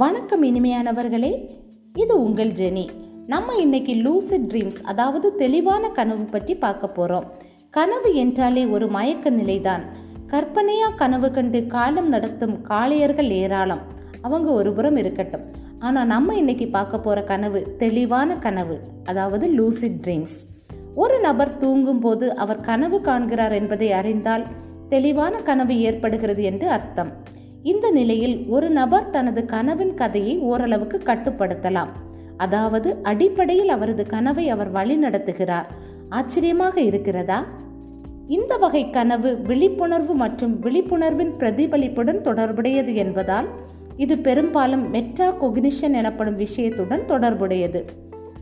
வணக்கம் இனிமையானவர்களே இது உங்கள் ஜெனி. நம்ம இன்னைக்கு லூசிட் ட்ரீம்ஸ் அதாவது தெளிவான கனவு பற்றி பார்க்க போகிறோம் கனவு என்றாலே ஒரு மயக்க நிலைதான். கற்பனையாக கனவு கண்டு காலம் நடத்தும் காளையர்கள் ஏராளம். அவங்க ஒரு புறம் இருக்கட்டும். ஆனால் நம்ம இன்னைக்கு பார்க்க போகிற கனவு தெளிவான கனவு அதாவது லூசிட் ட்ரீம்ஸ் ஒரு நபர் தூங்கும் போது அவர் கனவு காண்கிறார் என்பதை அறிந்தால் தெளிவான கனவு ஏற்படுகிறது என்று அர்த்தம். இந்த நிலையில் ஒரு நபர் தனது கனவின் கதையை ஓரளவுக்கு கட்டுப்படுத்தலாம். அதாவது அடிப்படையில் அவரது கனவை அவர் வழிநடத்துகிறார். ஆச்சரியமாக இருக்கிறதா? இந்த வகை கனவு விழிப்புணர்வு மற்றும் விழிப்புணர்வின் பிரதிபலிப்புடன் தொடர்புடையது என்பதால் இது பெரும்பாலும் மெட்டா கொக்னிஷன் எனப்படும் விஷயத்துடன் தொடர்புடையது.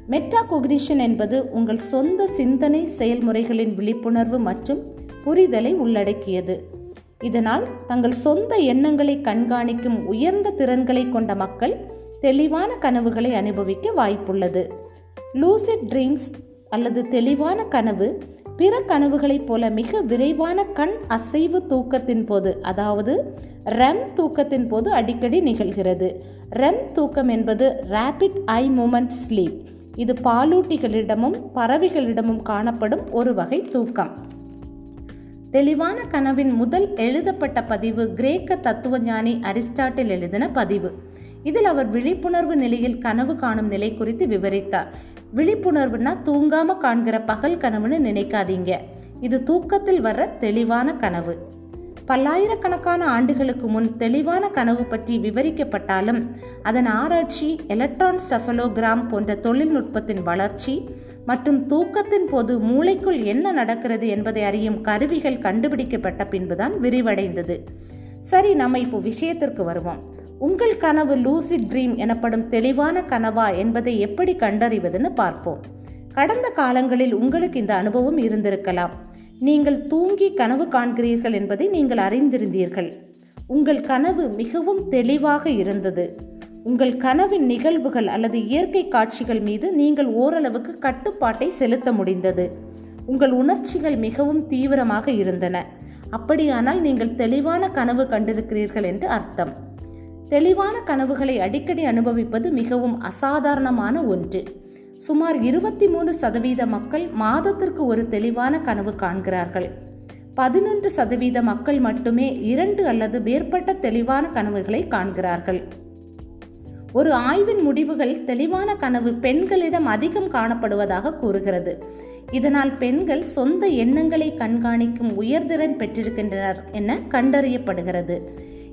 மெட்டா கொக்னிஷன் என்பது உங்கள் சொந்த சிந்தனை செயல்முறைகளின் விழிப்புணர்வு மற்றும் புரிதலை உள்ளடக்கியது. இதனால் தங்கள் சொந்த எண்ணங்களை கண்காணிக்கும் உயர்ந்த திறன்களை கொண்ட மக்கள் தெளிவான கனவுகளை அனுபவிக்க வாய்ப்புள்ளது. லூசிட் ட்ரீம்ஸ் அல்லது தெளிவான கனவு பிற கனவுகளைப் போல மிக விரைவான கண் அசைவு தூக்கத்தின் போது அதாவது ரெம் தூக்கத்தின் போது அடிக்கடி நிகழ்கிறது. ரெம் தூக்கம் என்பது ரேபிட் ஐ மூமெண்ட் ஸ்லீப் இது பாலூட்டிகளிடமும் பறவைகளிடமும் காணப்படும் ஒரு வகை தூக்கம். தெளிவான கனவின் முதல் எழுதப்பட்ட பதிவு கிரேக்க தத்துவஞானி அரிஸ்டாட்டில் எழுதின பதிவு. இதில் அவர் விழிப்புணர்வு நிலையில் கனவு காணும் நிலை குறித்து விவரித்தார். விழிப்புணர்வுனா தூங்காம காண்கிற பகல் கனவுன்னு நினைக்காதீங்க. இது தூக்கத்தில் வர்ற தெளிவான கனவு. பல்லாயிரக்கணக்கான ஆண்டுகளுக்கு முன் தெளிவான கனவு பற்றி விவரிக்கப்பட்டாலும் அதன் ஆராய்ச்சி எலக்ட்ரான் செஃபலோகிராம் போன்ற தொழில்நுட்பத்தின் வளர்ச்சி மற்றும் தூக்கத்தின் போது மூளைக்குள் என்ன நடக்கிறது என்பதை அறியும் கருவிகள் கண்டுபிடிக்கப்பட்ட பின்புதான் விரிவடைந்தது. சரி நம்ம இப்போ விஷயத்திற்கு வருவோம். உங்கள் கனவு லூசிட் ட்ரீம் எனப்படும் தெளிவான கனவா என்பதை எப்படி கண்டறிவதுன்னு பார்ப்போம். கடந்த காலங்களில் உங்களுக்கு இந்த அனுபவம் இருந்திருக்கலாம். நீங்கள் தூங்கி கனவு காண்கிறீர்கள் என்பதை நீங்கள் அறிந்திருந்தீர்கள். உங்கள் கனவு மிகவும் தெளிவாக இருந்தது. உங்கள் கனவின் நிகழ்வுகள் அல்லது இயற்கை காட்சிகள் மீது நீங்கள் ஓரளவுக்கு கட்டுப்பாட்டை செலுத்த முடிந்தது. உங்கள் உணர்ச்சிகள் மிகவும் தீவிரமாக இருந்தன. அப்படியானால் நீங்கள் தெளிவான கனவு கண்டிருக்கிறீர்கள் என்று அர்த்தம். தெளிவான கனவுகளை அடிக்கடி அனுபவிப்பது மிகவும் அசாதாரணமான ஒன்று. சுமார் இருபத்தி மூணு சதவீத மக்கள் மாதத்திற்கு ஒரு தெளிவான கனவு காண்கிறார்கள். பதினொன்று சதவீத மக்கள் மட்டுமே இரண்டு அல்லது மேற்பட்ட தெளிவான கனவுகளை காண்கிறார்கள். ஒரு ஆய்வின் முடிவுகள் தெளிவான கனவு பெண்களிடம் அதிகம் காணப்படுவதாக கூறுகிறது. இதனால் பெண்கள் சொந்த எண்ணங்களை கண்காணிக்கும் உயர்திறன் பெற்றிருக்கின்றனர் என கண்டறியப்படுகிறது.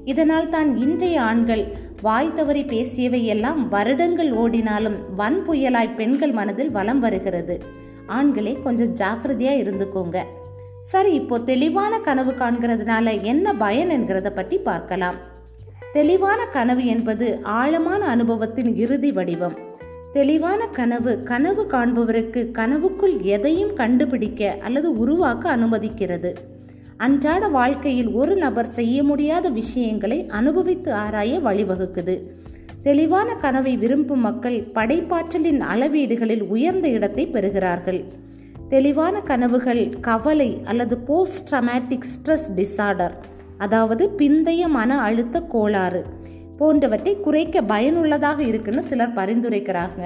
இதனால் தான் இன்றைய ஆண்கள் வாய் தவறி பேசியவை எல்லாம் வருடங்கள் ஓடினாலும் வன் புயலாய் பெண்கள் மனதில் வலம் வருகிறது. ஆண்களே கொஞ்சம் ஜாக்கிரதையா இருந்துக்கோங்க. சரி இப்போ தெளிவான கனவு காண்கிறதுனால என்ன பயன் என்கிறத பற்றி பார்க்கலாம். தெளிவான கனவு என்பது ஆழமான அனுபவத்தின் இறுதி வடிவம். தெளிவான கனவு கனவு காண்பவருக்கு கனவுக்குள் எதையும் கண்டுபிடிக்க அல்லது உருவாக்க அனுமதிக்கிறது. அன்றாட வாழ்க்கையில் ஒரு நபர் செய்ய முடியாத விஷயங்களை அனுபவித்து ஆராய வழிவகுக்குது. தெளிவான கனவை விரும்பும் மக்கள் படைப்பாற்றலின் அளவீடுகளில் உயர்ந்த இடத்தை பெறுகிறார்கள். தெளிவான கனவுகள் கவலை அல்லது போஸ்ட் ட்ரமேட்டிக் ஸ்ட்ரெஸ் டிசார்டர் அதாவது பிந்தைய மன அழுத்த கோளாறு போன்றவற்றை குறைக்க பயனுள்ளதாக இருக்குன்னு சிலர் பரிந்துரைக்கிறாங்க.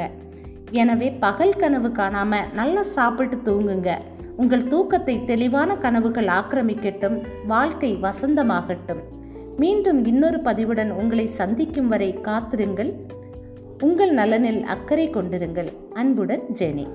எனவே பகல் கனவு காணாம நல்லா சாப்பிட்டு தூங்குங்க. உங்கள் தூக்கத்தை தெளிவான கனவுகள் ஆக்கிரமிக்கட்டும் வாழ்க்கை வசந்தமாகட்டும். மீண்டும் இன்னொரு பதிவுடன் உங்களை சந்திக்கும் வரை காத்திருங்கள். உங்கள் நலனில் அக்கறை கொண்டிருங்கள். அன்புடன் ஜெனி.